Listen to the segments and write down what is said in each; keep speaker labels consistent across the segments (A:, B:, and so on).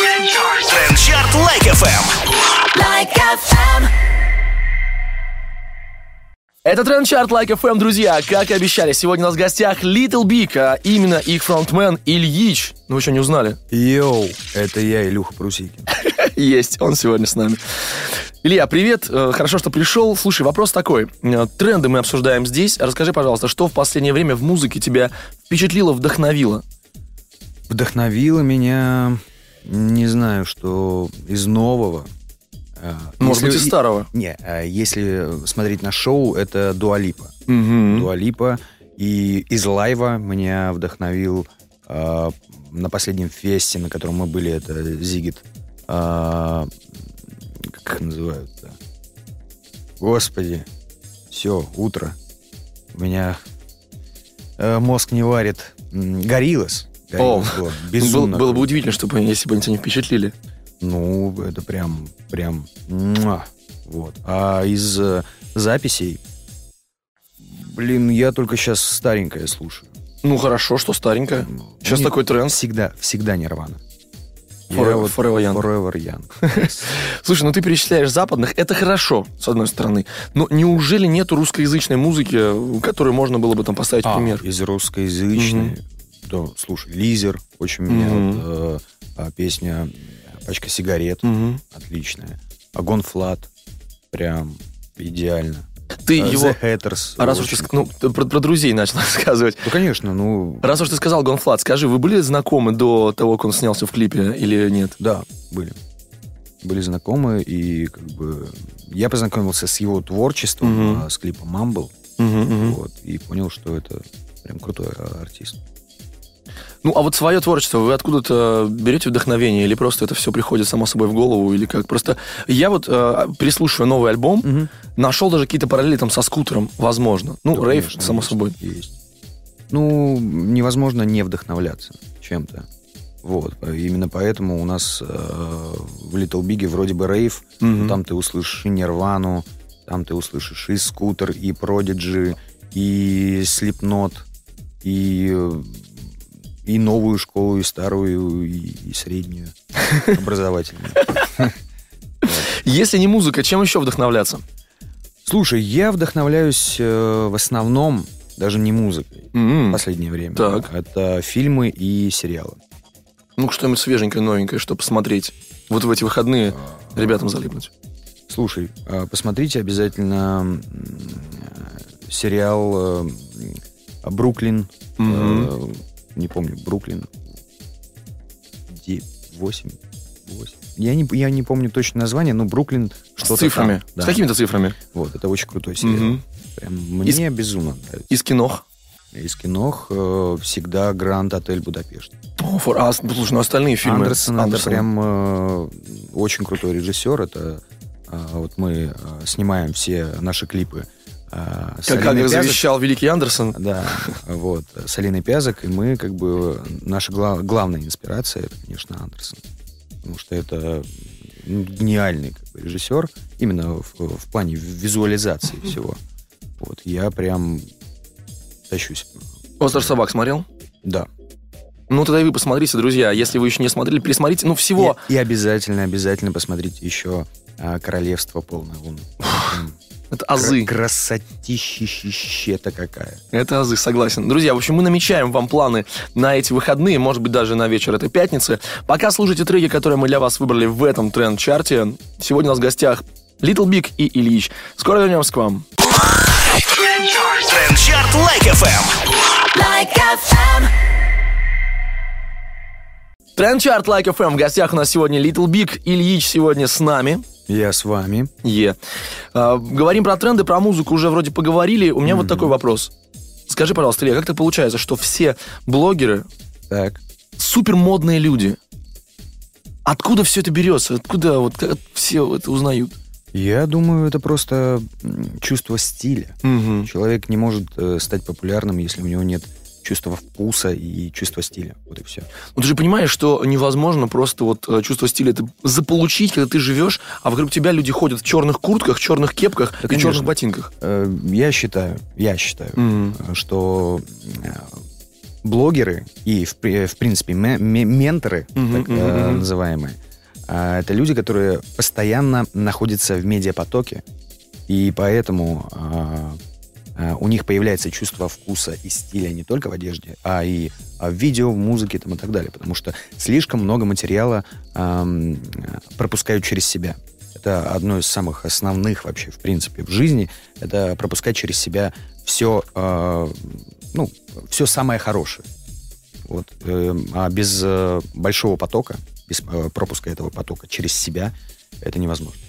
A: Трендчарт Like FM.
B: Like FM.
C: Это тренд-чарт Like FM, друзья. Как и обещали, сегодня у нас в гостях Little Big, а именно их фронтмен Ильич. Ну, вы еще не узнали?
D: Йоу, это я, Илюха Прусикин.
C: Есть, он сегодня с нами. Илья, привет, э, хорошо, что пришел. Слушай, вопрос такой. Э, Тренды мы обсуждаем здесь. Расскажи, пожалуйста, что в последнее время в музыке тебя впечатлило, вдохновило?
D: Вдохновило меня, не знаю, что из нового. А,
C: Может
D: если-
C: быть, из старого?
D: Не, а если смотреть на шоу, это Дуалипа.
C: Угу.
D: Дуалипа. И из лайва меня вдохновил а, на последнем фесте, на котором мы были, это Зигит. А, как их называют-то? Господи. Все, утро. У меня э, мозг не варит. Гориллас.
C: О,
D: было
C: Было,
D: безумно.
C: было бы
D: круто.
C: удивительно, чтобы, если бы они тебя не впечатлили.
D: Ну, это прям, прям, муа. вот. А из э, записей, блин, я только сейчас старенькое слушаю.
C: Ну, хорошо, что старенькая. Сейчас
D: Мне
C: такой тренд.
D: Всегда, всегда Нирвана.
C: Forever- Forever Young.
D: Forever Young.
C: Слушай, ну ты перечисляешь западных, это хорошо, с одной стороны. Но неужели нету русскоязычной музыки, которую можно было бы там поставить
D: А,
C: пример?
D: из русскоязычной. Да, слушай, Lizer, очень меня
C: Мгм.
D: вот, э, а, песня «Пачка сигарет»,
C: Мгм.
D: отличная. А Gone.Fludd, прям идеально.
C: Ты
D: А,
C: его...
D: The Hatters.
C: А раз уж ты, ну, про, про друзей начал рассказывать.
D: Ну, конечно, ну,
C: Раз уж ты сказал Gone.Fludd, скажи, вы были знакомы до того, как он снялся в клипе или нет?
D: да, были. Были знакомы, и как бы я познакомился с его творчеством, а, с клипом Mumble,
C: Мгм, мгм.
D: вот, и понял, что это прям крутой а, артист.
C: Ну, а вот свое творчество, вы откуда-то берете вдохновение или просто это все приходит само собой в голову или как? Просто я вот, э, переслушивая новый альбом, нашел даже какие-то параллели там со скутером, возможно. Ну,
D: Да,
C: рейв,
D: конечно,
C: само собой.
D: Есть. Ну, невозможно не вдохновляться чем-то. Вот. Именно поэтому у нас э, в Little Big вроде бы рейв, но там ты услышишь и Нирвану, там ты услышишь и Скутер, и Продиджи, и Слепнот, и, э, и новую школу, и старую, и, и среднюю, образовательную.
C: Если не музыка, чем еще вдохновляться?
D: Слушай, я вдохновляюсь э, в основном даже не музыкой в
C: М,
D: последнее время.
C: Так.
D: Это фильмы и сериалы.
C: Ну, что-нибудь свеженькое, новенькое, чтобы посмотреть. Вот в эти выходные ребятам залипнуть.
D: Слушай, а, посмотрите обязательно э, сериал э, «Бруклин».
C: Мгм.
D: Не помню, «Бруклин». 8, 8. Я не, я не помню точно название, но «Бруклин»
C: С
D: что-то
C: цифрами.
D: там, да.
C: С какими-то цифрами.
D: Вот, это очень крутой сериал.
C: Мгм.
D: Прям мне безумно нравится.
C: Из кинох.
D: Из кинох э, всегда «Гранд Отель Будапешт».
C: О. А, слушай, ну остальные фильмы.
D: Андерсон,
C: с
D: это прям э, очень крутой режиссер. Это э, вот мы э, снимаем все наши клипы. э, с
C: Как, как
D: Алиной Пязок.
C: завещал великий Андерсон.
D: Да, вот, с Алиной Пязок, и мы, как бы, наша гла- главная инспирация, это, конечно, Андерсон. Потому что это ну, гениальный как бы, режиссер, именно в, в плане визуализации всего. Вот, я прям тащусь.
C: «Остров собак» смотрел?
D: Да.
C: Ну, тогда и вы посмотрите, друзья. Если вы еще не смотрели, пересмотрите. Ну, всего.
D: И, и обязательно, обязательно посмотрите еще а, «Королевство полной луны».
C: Это азы.
D: кра- Красотищищищета какая.
C: Это азы, согласен. Друзья, в общем, мы намечаем вам планы на эти выходные, может быть, даже на вечер этой пятницы. Пока слушайте треки, которые мы для вас выбрали в этом тренд-чарте. Сегодня у нас в гостях Little Big и Ильич. Скоро вернемся к вам.
A: Трендчарт Лайк FM.
B: Like FM.
C: Тренд-чарт Like FM. В гостях у нас сегодня Little Big. Ильич сегодня с нами.
D: Я с вами.
C: Е. А, говорим про тренды, про музыку уже вроде поговорили. У меня вот такой вопрос. Скажи, пожалуйста, Илья, как так получается, что все блогеры
D: Так.
C: супер модные люди? Откуда все это берется? Откуда вот как все это узнают?
D: Я думаю, это просто чувство стиля.
C: Мгм.
D: Человек не может э, стать популярным, если у него нет чувства вкуса и чувства стиля. Вот и все.
C: Ну, ты же понимаешь, что невозможно просто вот э, чувство стиля это заполучить, когда ты живешь, а вокруг тебя люди ходят в черных куртках, черных кепках и
D: конечно.
C: черных ботинках.
D: Э, Я считаю, я считаю, э, что блогеры и, в, в принципе, ме- ме- менторы,
C: Мгм,
D: так
C: мгм.
D: называемые, это люди, которые постоянно находятся в медиапотоке, и поэтому у них появляется чувство вкуса и стиля не только в одежде, а и а, в видео, в музыке там, и так далее, потому что слишком много материала ам, пропускают через себя. Это одно из самых основных вообще, в принципе, в жизни. Это пропускать через себя все, ну, все самое хорошее. Вот. эм, А без э, большого потока, без э, пропуска этого потока через себя, это невозможно.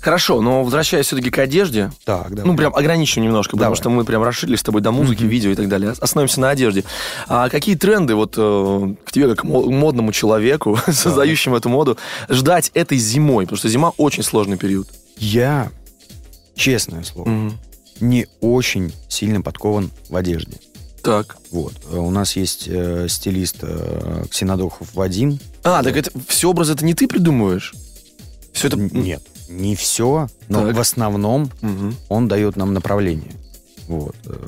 C: Хорошо, но возвращаясь все-таки к одежде,
D: Так, да.
C: ну, прям ограничим немножко, потому
D: Давай.
C: что мы прям расширили с тобой до музыки,
D: Мгм.
C: видео и так далее. Остановимся на одежде. А какие тренды вот э, к тебе, как мо- модному человеку, создающему эту моду, ждать этой зимой? Потому что зима очень сложный период.
D: Я, честное слово,
C: Мгм.
D: не очень сильно подкован в одежде.
C: Так.
D: Вот. Э, У нас есть э, стилист э, Ксенодохов Вадим.
C: А, так это все образы это не ты придумываешь? Все это...
D: Нет, не все, но
C: Так.
D: в основном
C: Мгм.
D: он дает нам направление. Вот. э,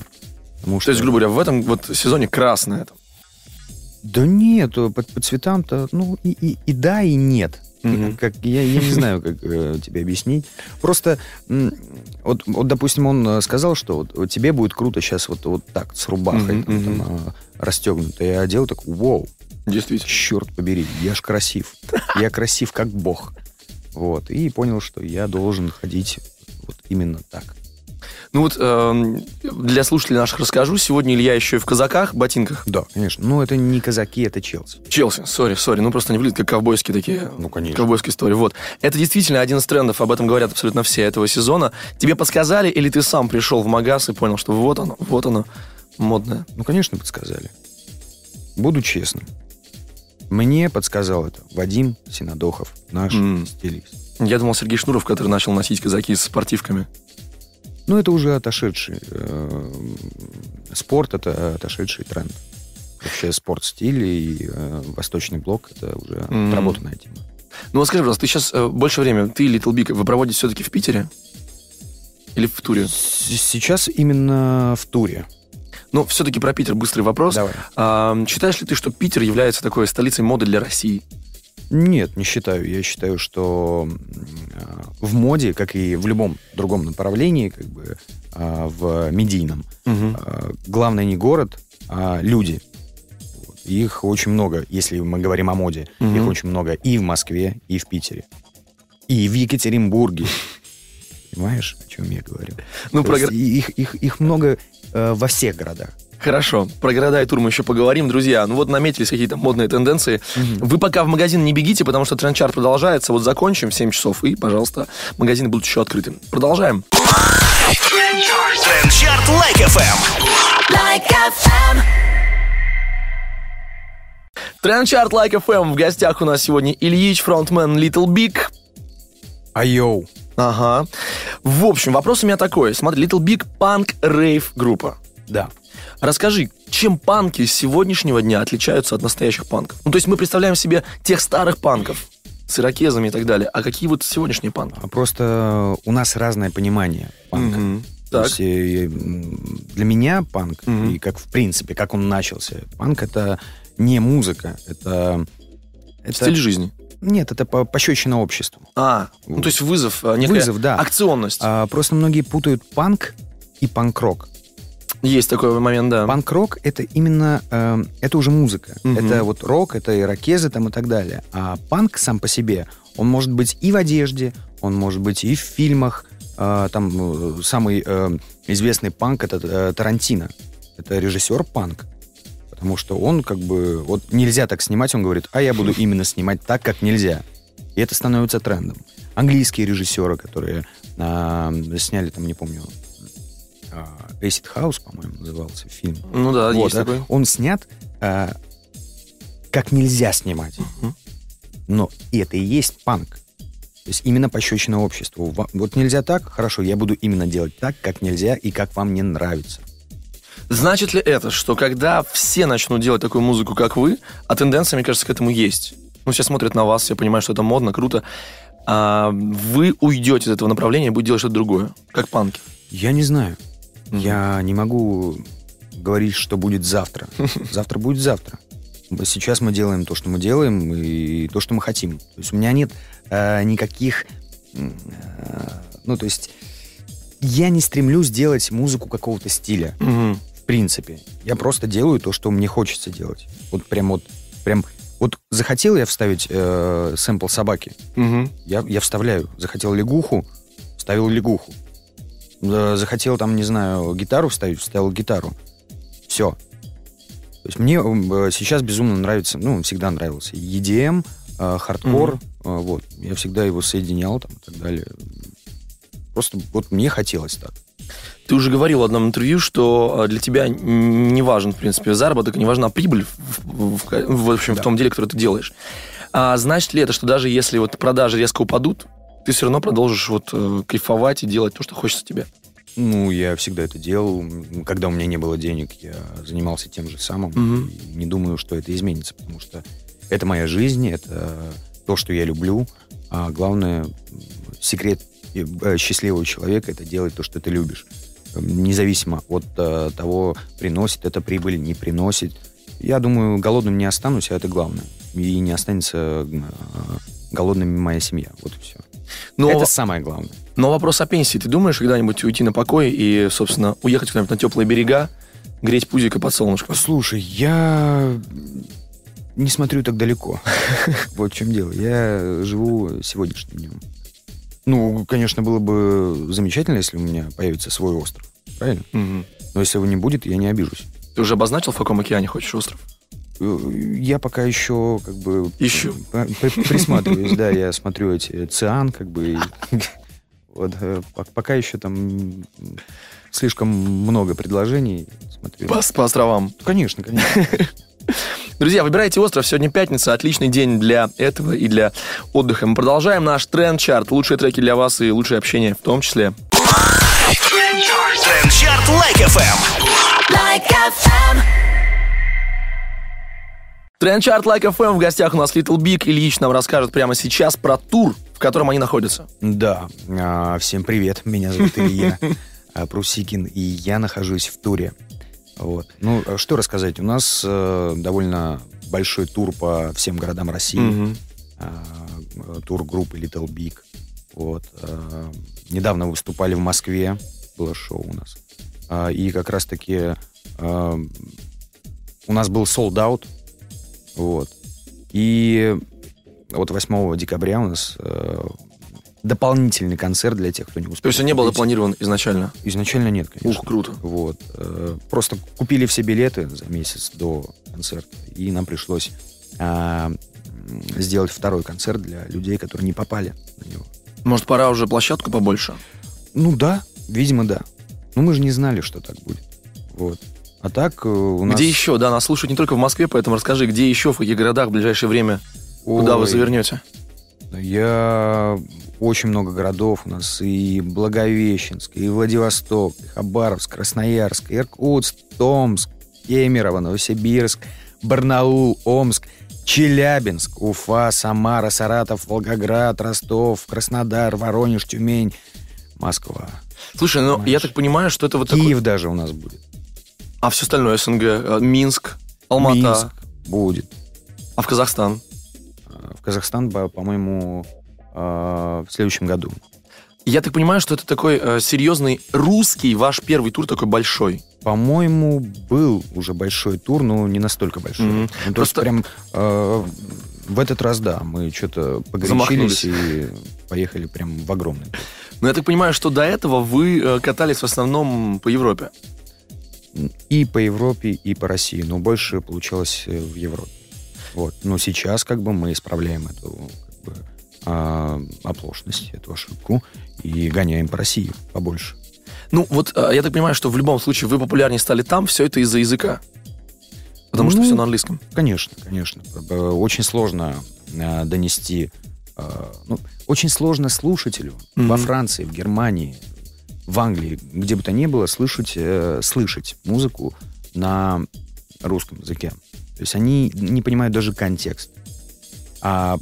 D: Потому
C: То есть, грубо говоря, в этом вот сезоне красное. там.
D: Да нет, э, по, по цветам-то, ну, и, и- и да, и нет.
C: Мгм.
D: Как, я, я не знаю, как э, тебе объяснить. Просто, вот, вот, допустим, он э, сказал, что вот, вот тебе будет круто сейчас вот, вот так, с рубахой
C: Мгм,
D: там, там,
C: мгм.
D: э, расстегнутой. Я одел такой, вау,
C: Действительно.
D: черт побери, я ж красив. Я красив, как бог. Вот, и понял, что я должен ходить вот именно так.
C: Ну вот эм, для слушателей наших расскажу. Сегодня Илья еще и в казаках, ботинках.
D: Да, конечно. Ну, это не казаки, это Челси.
C: Челси, сори, сори. Ну просто не выглядят как ковбойские такие.
D: Ну, конечно.
C: Ковбойские истории. Вот. Это действительно один из трендов, об этом говорят абсолютно все этого сезона. Тебе подсказали или ты сам пришел в магаз и понял, что вот оно, вот оно, модное?
D: Ну, конечно, подсказали. Буду честным. Мне подсказал это Вадим Синодохов, наш
C: М.
D: стилист.
C: Я думал, Сергей Шнуров, который начал носить казаки с спортивками.
D: Ну, это уже отошедший. э, спорт — это отошедший тренд. Вообще спорт-стиль и э, восточный блок — это уже
C: М.
D: отработанная тема.
C: Ну вот скажи, пожалуйста, ты сейчас больше времени, ты и Little Big, вы проводите все-таки в Питере? Или в туре?
D: С- Сейчас именно в туре.
C: Ну, все-таки про Питер быстрый вопрос.
D: Давай.
C: А, считаешь ли ты, что Питер является такой столицей моды для России?
D: Нет, не считаю. Я считаю, что а, в моде, как и в любом другом направлении, как бы а, в медийном, а, главное не город, а люди. Их очень много, если мы говорим о моде.
C: Мгм.
D: Их очень много и в Москве, и в Питере. И в Екатеринбурге. Понимаешь, о чем я говорю?
C: Ну, про
D: их, их, их много э, во всех городах.
C: Хорошо, про города и тур мы еще поговорим. Друзья, ну вот наметились какие-то модные тенденции. Вы пока в магазин не бегите, потому что тренд-чарт продолжается. Вот закончим в 7 часов, и, пожалуйста, магазины будут еще открыты. Продолжаем.
A: Трендчарт Like FM.
B: Like FM.
C: Тренд-чарт Like FM. В гостях у нас сегодня Ильич, фронтмен Little Big.
D: А йоу.
C: Ага. В общем, вопрос у меня такой. Смотри, Little Big панк рейв группа.
D: Да.
C: Расскажи, чем панки сегодняшнего дня отличаются от настоящих панков? Ну, то есть мы представляем себе тех старых панков с ирокезами и так далее. А какие вот сегодняшние панки?
D: А Просто у нас разное понимание панка. То
C: Так.
D: есть, э, для меня панк,
C: Мгм.
D: и как в принципе, как он начался, панк это не музыка, это... это
C: Стиль жизни.
D: Нет, это по- пощечина обществу.
C: А, ну то есть вызов, а, некая
D: Вызов, да.
C: акционность.
D: А, просто многие путают панк и панк-рок.
C: Есть такой момент, да.
D: Панк-рок это именно, э, это уже музыка.
C: Мгм.
D: Это вот рок, это ирокезы там и так далее. А панк сам по себе, он может быть и в одежде, он может быть и в фильмах. А, там э, самый э, известный панк это э, Тарантино. Это режиссер панк. Потому что он как бы... Вот нельзя так снимать, он говорит, а я буду именно снимать так, как нельзя. И это становится трендом. Английские режиссеры, которые а, сняли там, не помню, а, Acid House, по-моему, назывался фильм.
C: Ну да,
D: Вот,
C: есть такой.
D: Он снят а, как нельзя снимать.
C: Мгм.
D: Но это и есть панк. То есть именно пощечина обществу. Вот нельзя так, хорошо, я буду именно делать так, как нельзя и как вам не нравится.
C: Значит ли это, что когда все начнут делать такую музыку, как вы, а тенденция, мне кажется, к этому есть. Ну, все смотрят на вас, все понимают, что это модно, круто. а вы уйдете из этого направления и будете делать что-то другое, как панки.
D: Я не знаю. Я не могу говорить, что будет завтра. Завтра будет завтра. Сейчас мы делаем то, что мы делаем, и то, что мы хотим. То есть у меня нет э, никаких... э, ну, то есть я не стремлюсь делать музыку какого-то стиля,
C: Мгм.
D: В принципе. Я просто делаю то, что мне хочется делать. Вот прям вот... Прям, вот захотел я вставить э, сэмпл собаки,
C: Мгм.
D: я, я вставляю. Захотел лягуху, вставил лягуху. Захотел там, не знаю, гитару вставить, вставил гитару. Все. То есть мне э, сейчас безумно нравится, ну, всегда нравился EDM, э, хардкор, э, вот. Я всегда его соединял там и так далее. Просто вот мне хотелось так.
C: Ты уже говорил в одном интервью, что э, для тебя не важен, в принципе, заработок, не важна прибыль в, в- в- в общем, в
D: Да.
C: том деле, которое ты делаешь. А значит ли это, что даже если вот продажи резко упадут, ты все равно продолжишь вот э, кайфовать и делать то, что хочется тебе?
D: Ну, я всегда это делал. Когда у меня не было денег, я занимался тем же самым.
C: Мгм.
D: И не думаю, что это изменится, потому что это моя жизнь, это то, что я люблю. А главное, секрет э, э, счастливого человека это делать то, что ты любишь. Эм, Независимо от э, того, приносит это прибыль, не приносит. Я думаю, голодным не останусь, а это главное. И не останется э, голодными моя семья. Вот и все.
C: Но,
D: Это самое главное.
C: но вопрос о пенсии. Ты думаешь когда-нибудь уйти на покой и, собственно, уехать куда-нибудь на теплые берега, греть пузико под солнышко?
D: Слушай, я не смотрю так далеко. Вот в чем дело. Я живу сегодняшним днем. Ну, конечно, было бы замечательно, если у меня появится свой остров. Правильно?
C: Мгм.
D: Но если его не будет, я не обижусь.
C: Ты уже обозначил, в каком океане хочешь остров?
D: Э, Я пока еще как бы...
C: Ищу.
D: п- Присматриваюсь, да, я смотрю эти циан, как бы... Вот, э, пок- пока еще там слишком много предложений. Смотрю.
C: По, по островам.
D: Конечно, конечно.
C: Друзья, выбирайте остров. Сегодня пятница. Отличный день для этого и для отдыха. Мы продолжаем наш тренд-чарт. Лучшие треки для вас и лучшее общение в том числе.
A: Трендчарт Лайк FM.
B: Like FM.
C: Тренд-чарт Like FM. В гостях у нас Little Big. Ильич нам расскажет прямо сейчас про тур, в котором они находятся.
D: Да, а, всем привет, меня зовут Илья Прусикин, и я нахожусь в туре. Вот. Ну, а что рассказать, у нас э, довольно большой тур по всем городам России. А, э, тур группы Little Big. Вот. а, недавно выступали в Москве, было шоу у нас. А, и как раз-таки а, у нас был sold out. Вот. И вот 8 декабря у нас э, дополнительный концерт для тех, кто не успел.
C: То есть он не был запланирован изначально?
D: Изначально нет, конечно.
C: Ух, круто.
D: Вот. э, Просто купили все билеты за месяц до концерта, и нам пришлось а, сделать второй концерт для людей, которые не попали на него.
C: Может, пора уже площадку побольше?
D: Ну да, видимо, да. Но мы же не знали, что так будет. Вот. А так э, у нас...
C: Где еще? Да, нас слушают не только в Москве, поэтому расскажи, где еще, в каких городах в ближайшее время, куда вы
D: Ой,
C: завернете?
D: Я очень много городов у нас и Благовещенск, и Владивосток, и Хабаровск, Красноярск, Иркутск, Томск, Кемерово, Новосибирск, Барнаул, Омск, Челябинск, Уфа, Самара, Саратов, Волгоград, Ростов, Краснодар, Воронеж, Тюмень, Москва.
C: Слушай, ну я так понимаю, что это вот такой...
D: Киев даже у нас будет.
C: А все остальное СНГ, э, Минск, Алмата,
D: Минск будет.
C: а в Казахстан?
D: А, В Казахстан, по- по-моему, в следующем году.
C: Я так понимаю, что это такой э, серьезный русский ваш первый тур такой большой.
D: По-моему, был уже большой тур, но не настолько большой.
C: Мгм.
D: Ну, то
C: Просто-
D: прям э, в этот раз, да, мы что-то погорячились и поехали прям в огромный.
C: Но я так понимаю, что до этого вы э, катались в основном по Европе.
D: И по Европе, и по России, но больше получалось э, в Европе. Вот. Но сейчас как бы мы исправляем эту как бы, а, оплошность, эту ошибку и гоняем по России побольше.
C: Ну, вот э, я так понимаю, что в любом случае вы популярнее стали там, все это из-за языка. Потому что
D: Ну,
C: все на английском.
D: Конечно, конечно. Э, Очень сложно донести... ну, очень сложно слушателю
C: Мгм.
D: во Франции, в Германии, в Англии, где бы то ни было, слышать, слышать музыку на русском языке. То есть они не понимают даже контекст. А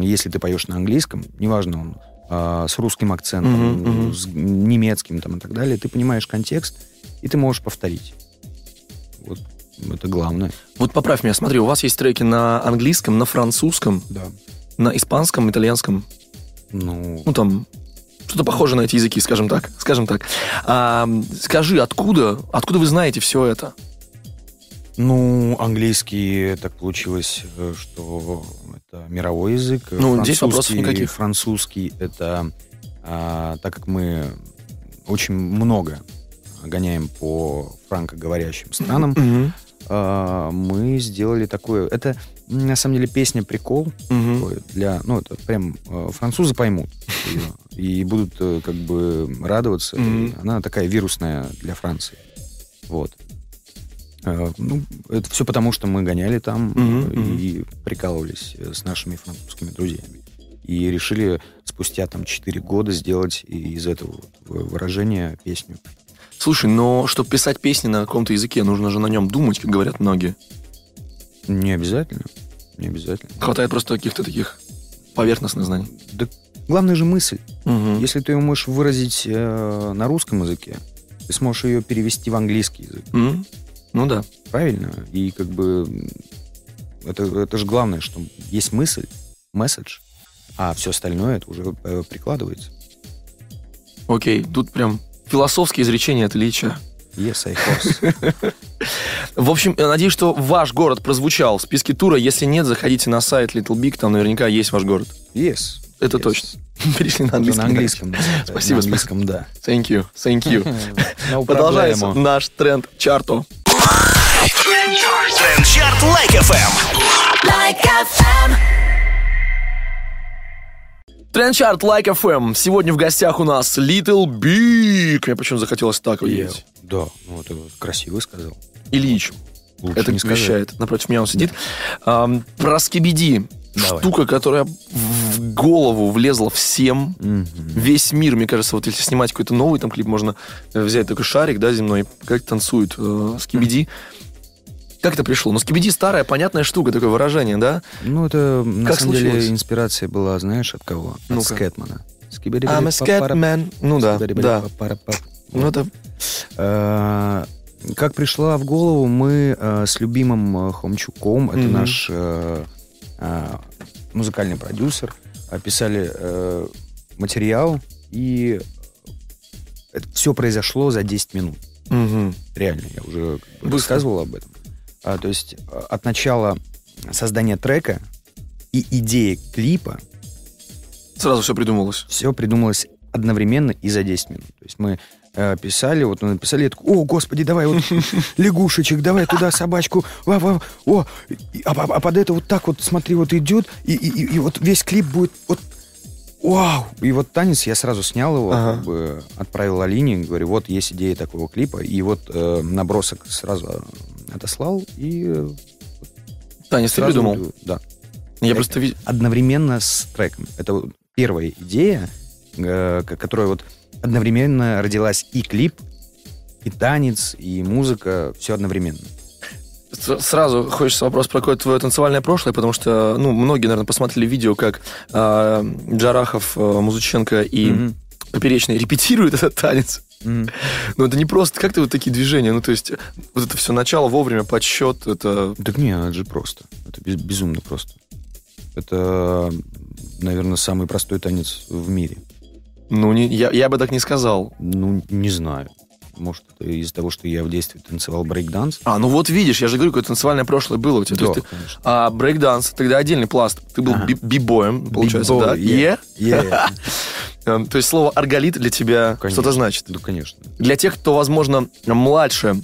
D: если ты поешь на английском, неважно, он а, с русским акцентом,
C: мгм.
D: с немецким там, и так далее, ты понимаешь контекст, и ты можешь повторить. Вот это главное.
C: Вот поправь меня, смотри, у вас есть треки на английском, на французском,
D: Да.
C: на испанском, итальянском,
D: Ну,
C: ну там что-то похоже на эти языки, скажем так, скажем так. А, скажи, откуда, откуда вы знаете все это?
D: Ну, английский так получилось, э, что это мировой язык.
C: Ну, здесь вопросов никаких.
D: Французский это, а, так как мы очень много гоняем по франкоговорящим странам,
C: Мгм.
D: а, мы сделали такое. Это на самом деле песня прикол такой для, ну это прям э, французы поймут и будут э, как бы радоваться. Она такая вирусная для Франции. Вот. Э, Ну, это все потому, что мы гоняли там э, и прикалывались э, с нашими французскими друзьями. И решили спустя там 4 года сделать из этого выражения песню.
C: Слушай, но чтобы писать песни на каком-то языке, нужно же на нем думать, как говорят многие.
D: Не обязательно. Не обязательно.
C: Хватает просто каких-то таких поверхностных знаний.
D: Да главное же мысль.
C: Мгм.
D: Если ты ее можешь выразить э, на русском языке, ты сможешь ее перевести в английский язык.
C: М? Ну да.
D: Правильно? И как бы это, это же главное, что есть мысль, месседж, а все остальное это уже э, прикладывается.
C: Окей, тут прям философские изречения от Ильича.
D: Yes, I horse.
C: В общем, я надеюсь, что ваш город прозвучал в списке тура. Если нет, заходите на сайт Little Big, там наверняка есть ваш город.
D: Yes.
C: Это
D: Yes.
C: точно. Перешли на
D: Это
C: английский.
D: На английском. да.
C: Спасибо,
D: На английском, да.
C: Thank you, thank you. Продолжается наш тренд чарту.
A: Трендчарт Лайк FM.
B: Like FM.
C: Трендчарт Like FM. Сегодня в гостях у нас Little Big. Мне почему захотелось так видеть.
D: Да, ну это красиво сказал.
C: Ильич.
D: Лучше
C: это
D: не сказать.
C: вещает. Напротив меня он сидит. Ам, про скибиди.
D: Давай.
C: Штука, которая в голову влезла всем.
D: Мгм.
C: Весь мир, мне кажется, вот если снимать какой-то новый там клип, можно взять такой шарик, да, земной, как танцует э, скибиди. Как это пришло? Ну, скибиди старая, понятная штука, такое выражение, да?
D: Ну, это на
C: Как
D: самом
C: случилось?
D: деле инспирация была, знаешь, от кого? От
C: Ну-ка.
D: Скэтмана.
C: I'm a Scatman. Ну да, да. Ну, это...
D: Э, Как пришла в голову, мы э, с любимым э, Хомчуком, это наш музыкальный продюсер, писали э, материал, и это все произошло за 10 минут.
C: Мгм.
D: Реально, я уже как бы рассказывал об этом. А, то есть э, от начала создания трека и идеи клипа
C: Сразу все придумалось.
D: все придумалось одновременно и за 10 минут. То есть мы э, писали, вот мы написали, я такой, о, господи, давай вот лягушечек, давай туда собачку, ва, ва, о, а, а- а под это вот так вот, смотри, вот идет, и, и- и- и вот весь клип будет вот Вау! И вот танец я сразу снял его,
C: Ага.
D: как бы отправил Алине, говорю, вот есть идея такого клипа, и вот э, набросок сразу отослал, и э,
C: Танец ты
D: сразу,
C: придумал?
D: Да,
C: Я просто... ви-
D: одновременно с треком. Это вот первая идея, э, ко- которая вот одновременно родилась и клип, и танец, и музыка, все одновременно.
C: Сразу хочется вопрос про какое-то твое танцевальное прошлое, потому что, ну, многие, наверное, посмотрели видео, как а, Джарахов, а, Музыченко и
D: Мгм.
C: Поперечный репетируют этот танец. Но это не просто, как ты вот такие движения, ну, то есть, вот это все начало вовремя, подсчет, это...
D: Так не, это же просто. Это без- безумно просто. Это, наверное, самый простой танец в мире.
C: Ну, не, я, я бы так не сказал.
D: Ну, не знаю. Может, из-за того, что я в детстве танцевал брейк-данс?
C: А, ну вот видишь, я же говорю, какое танцевальное прошлое было у тебя. То
D: Да,
C: есть ты-
D: конечно.
C: а брейкданс, тогда отдельный пласт. Ты был
D: Ага.
C: би- бибоем, получается,
D: Би-бой,
C: да?
D: yeah.
C: Yeah?
D: Yeah.
C: Эм, То есть слово оргалит для тебя что-то значит.
D: Ну, конечно.
C: Для тех, кто, возможно, младше,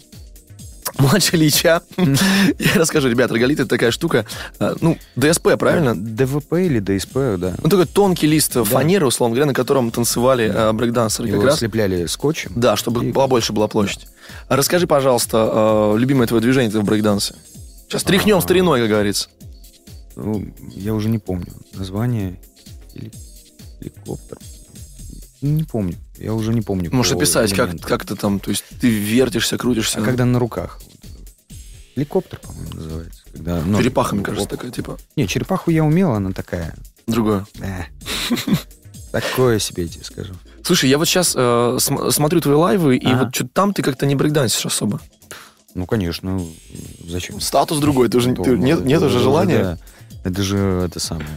C: младше Ильича, я расскажу, ребят, арголит это такая штука, э, ну, ДСП, правильно?
D: ДВП или ДСП, да.
C: Ну, такой тонкий лист фанеры, условно говоря, на котором танцевали э, брейкдансеры как раз.
D: слепляли скотчем.
C: Да, чтобы
D: И-
C: была площадь. А Расскажи, пожалуйста, э, любимое твое движение в брейкдансе. Сейчас тряхнем
D: А.
C: стариной, как говорится.
D: Ну, я уже не помню название. Или геликоптер. Не помню. Я уже не помню.
C: Можешь описать, как, как ты там, то есть ты вертишься, крутишься.
D: А когда на руках? Геликоптер, по-моему, называется. Когда, ну,
C: Черепаха, мне кажется, такая, типа.
D: Не, черепаху я умел, она такая.
C: Другое.
D: э, Такое себе я тебе скажу.
C: Слушай, я вот сейчас смотрю твои лайвы, и вот что-то там ты как-то не брейкдансишь особо.
D: Ну, конечно, зачем?
C: Статус другой, ты же, ты- нет, нет уже желания?
D: да. Это же это самое.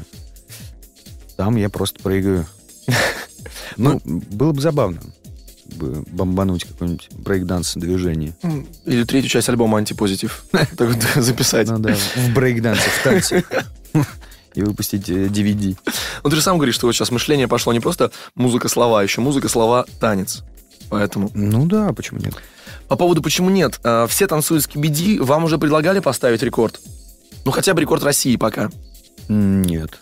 D: Там я просто прыгаю. Ну, было бы забавно бомбануть какой-нибудь брейкданс движение.
C: Или третью часть альбома «Антипозитив». Так вот, записать.
D: Ну да, в брейкдансе, в танце. И выпустить э, DVD.
C: Ну, ты же сам говоришь, что вот сейчас мышление пошло не просто музыка-слова, а еще музыка-слова, танец. Поэтому.
D: Ну да, почему нет?
C: По поводу «почему нет?» э, Все танцуют с KBD. Вам уже предлагали поставить рекорд? Ну, хотя бы рекорд России пока.
D: Нет.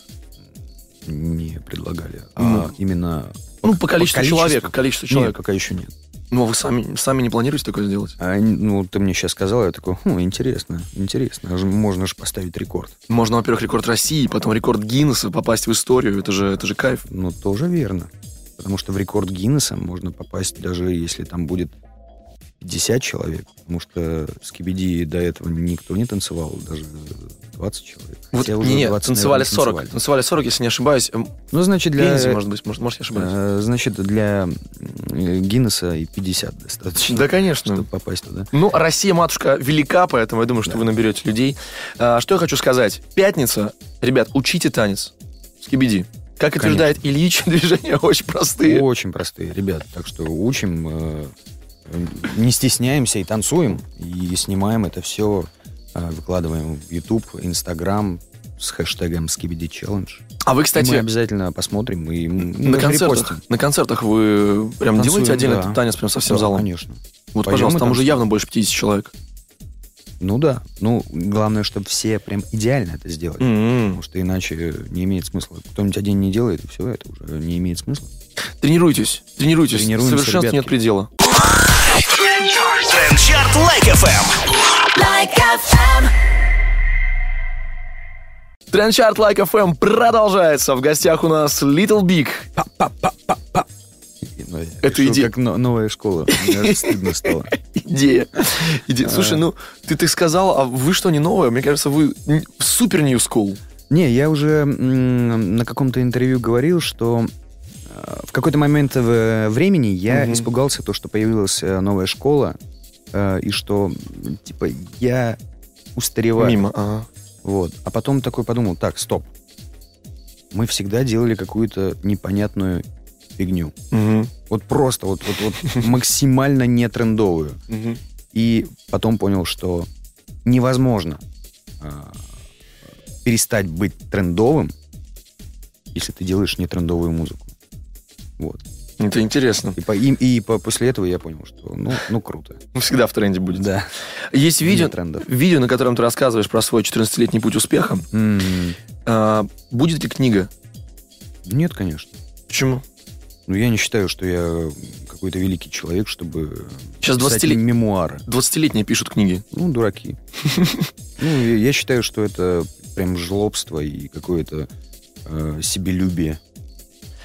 D: Не предлагали.
C: Ну.
D: А именно...
C: Ну, по количеству
D: количеству?
C: человека. Количество
D: Нет,
C: человек.
D: пока еще нет.
C: Ну, а вы сами, сами не планируете такое сделать?
D: А, ну, ты мне сейчас сказал, я такой, хм, интересно, интересно. А Можно же поставить рекорд.
C: Можно, во-первых, рекорд России, потом рекорд Гиннесса, попасть в историю. Это же, это же кайф.
D: Ну, тоже верно. Потому что в рекорд Гиннесса можно попасть, даже если там будет 50 человек. Потому что с Кибиди до этого никто не танцевал, даже 20 человек.
C: Вот,
D: Хотя
C: нет,
D: 20,
C: танцевали
D: наверное,
C: 40.
D: танцевали.
C: Танцевали 40, если не ошибаюсь. М,
D: Ну, значит, для...
C: Пензе, может быть, может, может, я ошибаюсь.
D: э, значит, для Гиннесса и 50 достаточно.
C: Да, конечно.
D: Чтобы попасть туда.
C: Ну, Россия, матушка, велика, поэтому я думаю, что вы наберете людей. А, что я хочу сказать. Пятница. Ребят, учите танец. Скибиди. Как
D: Конечно.
C: утверждает Ильич, движения очень простые.
D: Очень простые, ребят. Так что учим, э, не стесняемся и танцуем. И снимаем это все, выкладываем в YouTube, Instagram с хэштегом Skibidi Challenge.
C: А вы,
D: мы
C: кстати,
D: обязательно посмотрим и
C: на концертах,
D: репостим.
C: на концертах вы прям
D: Танцуем,
C: делаете отдельно
D: да.
C: танец прям со всем
D: Да,
C: залом?
D: конечно.
C: Вот,
D: Поем
C: пожалуйста, там уже явно больше 50 человек.
D: Ну да. Ну, главное, чтобы все прям идеально это сделали.
C: М-м.
D: Потому что иначе не имеет смысла. Кто-нибудь один не делает, и все, это уже не имеет смысла.
C: Тренируйтесь, тренируйтесь.
D: Тренируемся,
C: Совершенству нет
D: ребятки.
C: предела.
A: Трендчарт Лайк
C: Трендчарт Like FM продолжается. В гостях у нас Little Big. Это идея.
D: как но- новая школа. Мне стыдно стало.
C: Идея. Идея. Слушай, ну, ты так сказал, а вы что, не новое? Мне кажется, вы супер new school.
D: Не, я уже м, на каком-то интервью говорил, что э, в какой-то момент в- времени я
C: Мгм.
D: испугался то, что появилась э, новая школа, э, и что, типа, я устареваю.
C: Мимо. Ага.
D: Вот. А потом такой подумал, так, стоп. Мы всегда делали какую-то непонятную фигню.
C: Мгм.
D: Вот просто, вот, вот, вот максимально нетрендовую.
C: Мгм.
D: И потом понял, что невозможно а, перестать быть трендовым, если ты делаешь нетрендовую музыку. Вот.
C: Это интересно.
D: И, по, и, и по- после этого я понял, что ну, ну круто.
C: Всегда в тренде будет.
D: Да.
C: Есть видео, видео, на котором ты рассказываешь про свой 14-летний путь успеха.
D: М,
C: А, будет ли книга?
D: Нет, конечно.
C: Почему?
D: Ну, я не считаю, что я какой-то великий человек, чтобы
C: Сейчас
D: писать
C: 20-лет-
D: мемуары.
C: 20-летние пишут книги.
D: Ну, дураки. Ну, я я считаю, что это прям жлобство и какое-то э, себелюбие.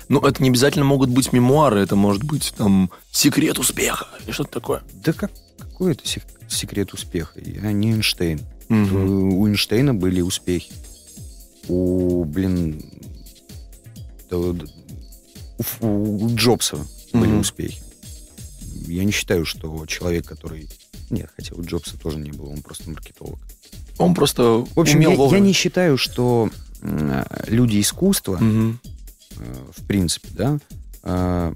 C: Но это не обязательно могут быть мемуары, это может быть там секрет успеха или что-то такое.
D: Да как, какой это сек- секрет успеха? Я не Эйнштейн.
C: Мгм.
D: У Эйнштейна были успехи. У, блин, да, да, у, у Джобса были
C: Мгм.
D: успехи. Я не считаю, что человек, который... Нет, хотя у Джобса тоже не было, он просто маркетолог.
C: Он просто
D: В общем,
C: умел
D: я, я не считаю, что люди искусства,
C: Мгм.
D: Э, в принципе, да, э,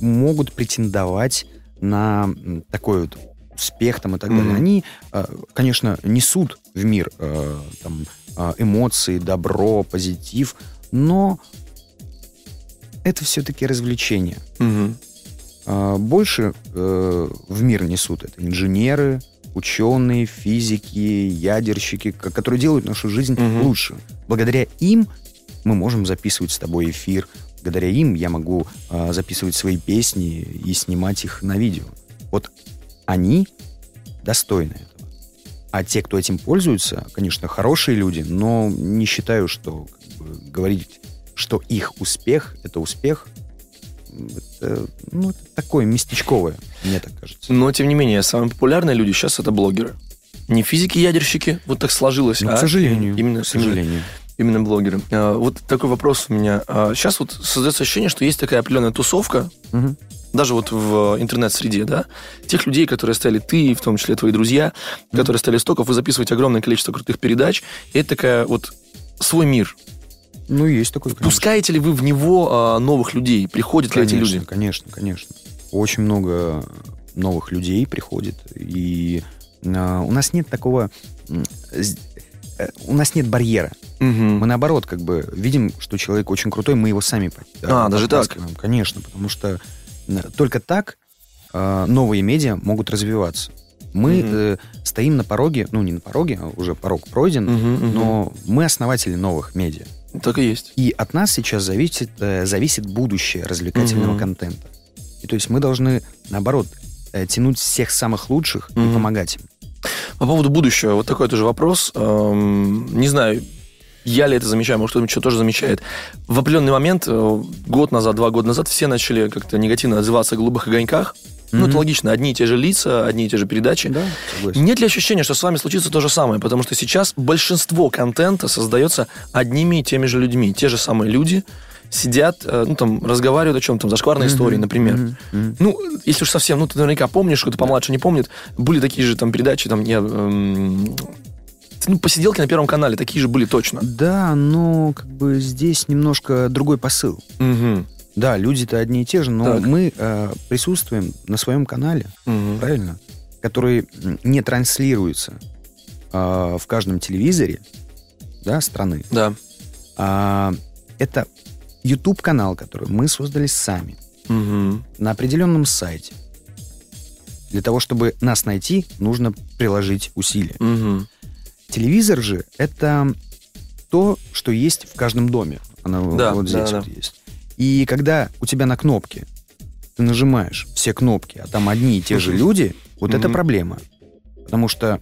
D: могут претендовать на такой вот успех там и так далее.
C: Мгм.
D: Они, э, конечно, несут в мир там, эмоции, добро, позитив, но это все-таки развлечение. А, Больше в мир несут это инженеры, ученые, физики, ядерщики, ко- которые делают нашу жизнь
C: Мгм.
D: лучше. Благодаря им мы можем записывать с тобой эфир. Благодаря им я могу а, записывать свои песни и снимать их на видео. Вот они достойны этого. А те, кто этим пользуются, конечно, хорошие люди, но не считаю, что как бы, говорить, что их успех — это успех, это, ну, это такое местечковое, мне так кажется.
C: Но, тем не менее, самые популярные люди сейчас это блогеры. Не физики-ядерщики, вот так сложилось.
D: Ну,
C: а
D: к сожалению.
C: Именно,
D: к сожалению.
C: Именно блогеры. А, Вот такой вопрос у меня. А, Сейчас вот создается ощущение, что есть такая определенная тусовка,
D: Мгм.
C: даже вот в интернет-среде, да, тех людей, которые стали ты, в том числе твои друзья, которые стали стоков, вы записываете огромное количество крутых передач, и это такая вот свой мир.
D: Ну, есть такой, конечно.
C: Пускаете ли вы в него а, новых людей? Приходят ли эти
D: Конечно,
C: люди?
D: Конечно, конечно. Очень много новых людей приходит, и а, у нас нет такого... э, У нас нет барьера.
C: Мгм.
D: Мы наоборот как бы видим, что человек очень крутой, мы его сами
C: А, даже так?
D: Конечно, потому что м, только так а, новые медиа могут развиваться. Мы
C: Мгм.
D: э, стоим на пороге, ну не на пороге, а уже порог пройден,
C: Мгм, мгм.
D: но мы основатели новых медиа.
C: Так и есть.
D: И от нас сейчас зависит, э, зависит будущее развлекательного
C: Мгм.
D: контента. И то есть мы должны, наоборот, э, тянуть всех самых лучших
C: Мгм.
D: и помогать им.
C: По поводу будущего, вот такой тоже вопрос. Эм, не знаю, я ли это замечаю, может, кто-нибудь что тоже замечает. В определенный момент, э, год назад, два года назад, все начали как-то негативно отзываться о голубых огоньках. Ну,
D: Мгм.
C: это логично. Одни и те же лица, одни и те же передачи.
D: Да, согласен.
C: Нет ли ощущения, что с вами случится то же самое? Потому что сейчас большинство контента создается одними и теми же людьми. Те же самые люди сидят, э, ну, там, разговаривают о чем-то, зашкварной
D: Мгм,
C: истории, например.
D: мгм, мгм.
C: Ну, если уж совсем, ну, ты наверняка помнишь, кто-то помладше не помнит, были такие же там передачи, там, я... эм, ну, посиделки на Первом канале, такие же были точно.
D: Да, но как бы здесь немножко другой посыл.
C: Мгм.
D: Да, люди-то одни и те же, но
C: Так.
D: мы э, присутствуем на своем канале,
C: Мгм.
D: правильно? Который не транслируется э, в каждом телевизоре да, страны.
C: Да.
D: А, это YouTube-канал, который мы создали сами
C: Мгм.
D: на определенном сайте. Для того, чтобы нас найти, нужно приложить усилия.
C: Мгм.
D: Телевизор же — это то, что есть в каждом доме. Оно
C: Да,
D: вот здесь
C: да,
D: вот есть. И когда у тебя на кнопке ты нажимаешь все кнопки, а там одни и те же люди, вот это
C: Мгм.
D: проблема. Потому что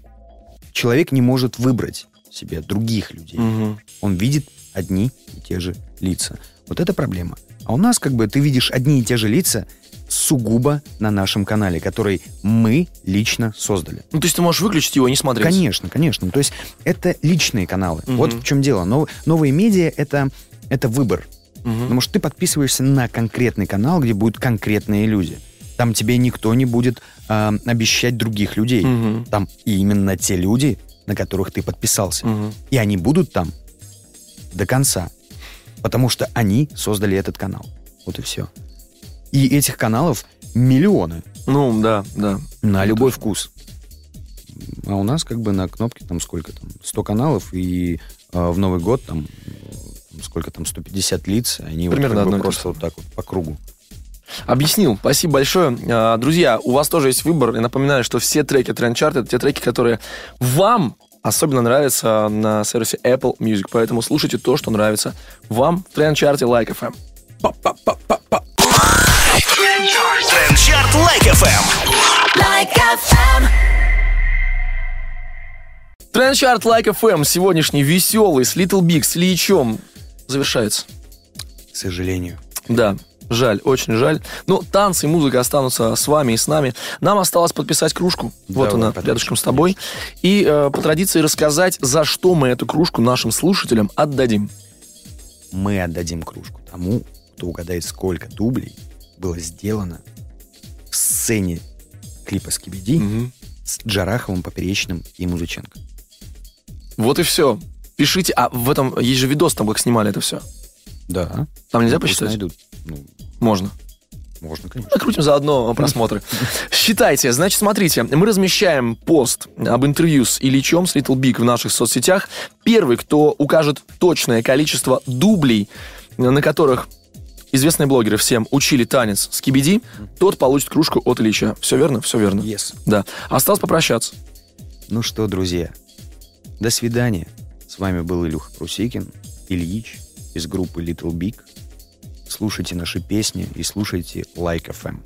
D: человек не может выбрать себе других людей.
C: Мгм.
D: Он видит одни и те же лица. Вот это проблема. А у нас как бы ты видишь одни и те же лица сугубо на нашем канале, который мы лично создали.
C: Ну, то есть ты можешь выключить его и не смотреть?
D: Конечно, конечно. То есть это личные каналы.
C: Мгм.
D: Вот в чем дело. Нов- новые медиа это, это выбор.
C: Мгм.
D: Потому что ты подписываешься на конкретный канал, где будут конкретные люди. Там тебе никто не будет а, обещать других людей.
C: Мгм.
D: Там именно те люди, на которых ты подписался.
C: Мгм.
D: И они будут там до конца. Потому что они создали этот канал. Вот и все. И этих каналов миллионы
C: Ну, да, да.
D: на любой вкус. А у нас как бы на кнопке там сколько там? 100 каналов, и а, в Новый год там э, сколько там, 150 лиц, они вот
C: Примерно
D: как бы просто вот так вот по кругу.
C: Объяснил. Спасибо большое. А, Друзья, у вас тоже есть выбор. Я напоминаю, что все треки это те треки, которые вам особенно нравятся на сервисе Apple Music. Поэтому слушайте то, что нравится вам в Chart Like FM. Па-па-па-па-па.
A: Трендчарт Лайк FM.
B: Like FM.
C: Chart Like FM сегодняшний веселый с Little Big, с Ильичом завершается.
D: К сожалению.
C: Да, жаль, очень жаль. Но танцы и музыка останутся с вами и с нами. Нам осталось подписать кружку. вот
D: Давай,
C: она,
D: подпишем,
C: рядышком с тобой. И э, по традиции рассказать, за что мы эту кружку нашим слушателям отдадим.
D: Мы отдадим кружку тому, кто угадает, сколько дублей было сделано в сцене клипа «Скибиди» с Джараховым, Поперечным и Музыченко.
C: Вот и все. Пишите. А в этом есть же видос, там как снимали это все.
D: Да.
C: Там нельзя
D: Ну,
C: посчитать?
D: найдут. Ну,
C: Можно.
D: можно, конечно.
C: Накрутим заодно просмотры. Считайте. Значит, смотрите, мы размещаем пост об интервью с Ильичом, с Little Big в наших соцсетях. Первый, кто укажет точное количество дублей, на которых известные блогеры всем учили танец с кибиди, тот получит кружку от Ильича. Все верно? Все верно.
D: Yes.
C: Да. Осталось попрощаться.
D: Ну что, друзья, до свидания. С вами был Илюха Прусикин, Ильич из группы Little Big. Слушайте наши песни и слушайте Like FM.